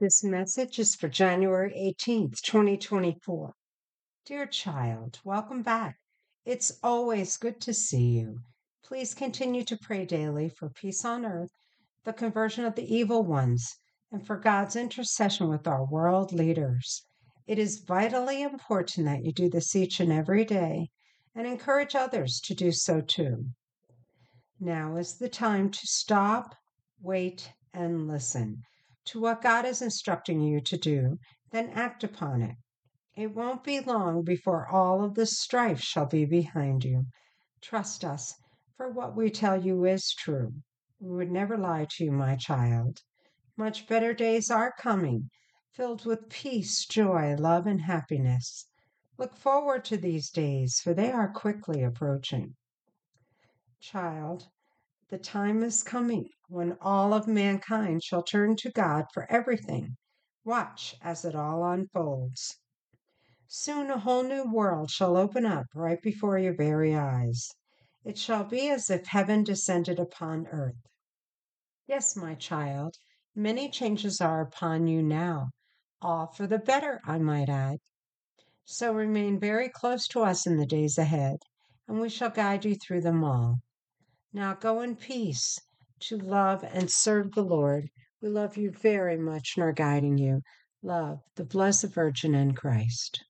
This message is for January 18th, 2024. Dear child, welcome back. It's always good to see you. Please continue to pray daily for peace on earth, the conversion of the evil ones, and for God's intercession with our world leaders. It is vitally important that you do this each and every day and encourage others to do so too. Now is the time to stop, wait, and listen to what God is instructing you to do, then act upon it. It won't be long before all of the strife shall be behind you. Trust us, for what we tell you is true. We would never lie to you, my child. Much better days are coming, filled with peace, joy, love, and happiness. Look forward to these days, for they are quickly approaching. Child, the time is coming when all of mankind shall turn to God for everything. Watch as it all unfolds. Soon a whole new world shall open up right before your very eyes. It shall be as if heaven descended upon earth. Yes, my child, many changes are upon you now, all for the better, I might add. So remain very close to us in the days ahead, and we shall guide you through them all. Now go in peace to love and serve the Lord. We love you very much and are guiding you. Love the Blessed Virgin and Christ.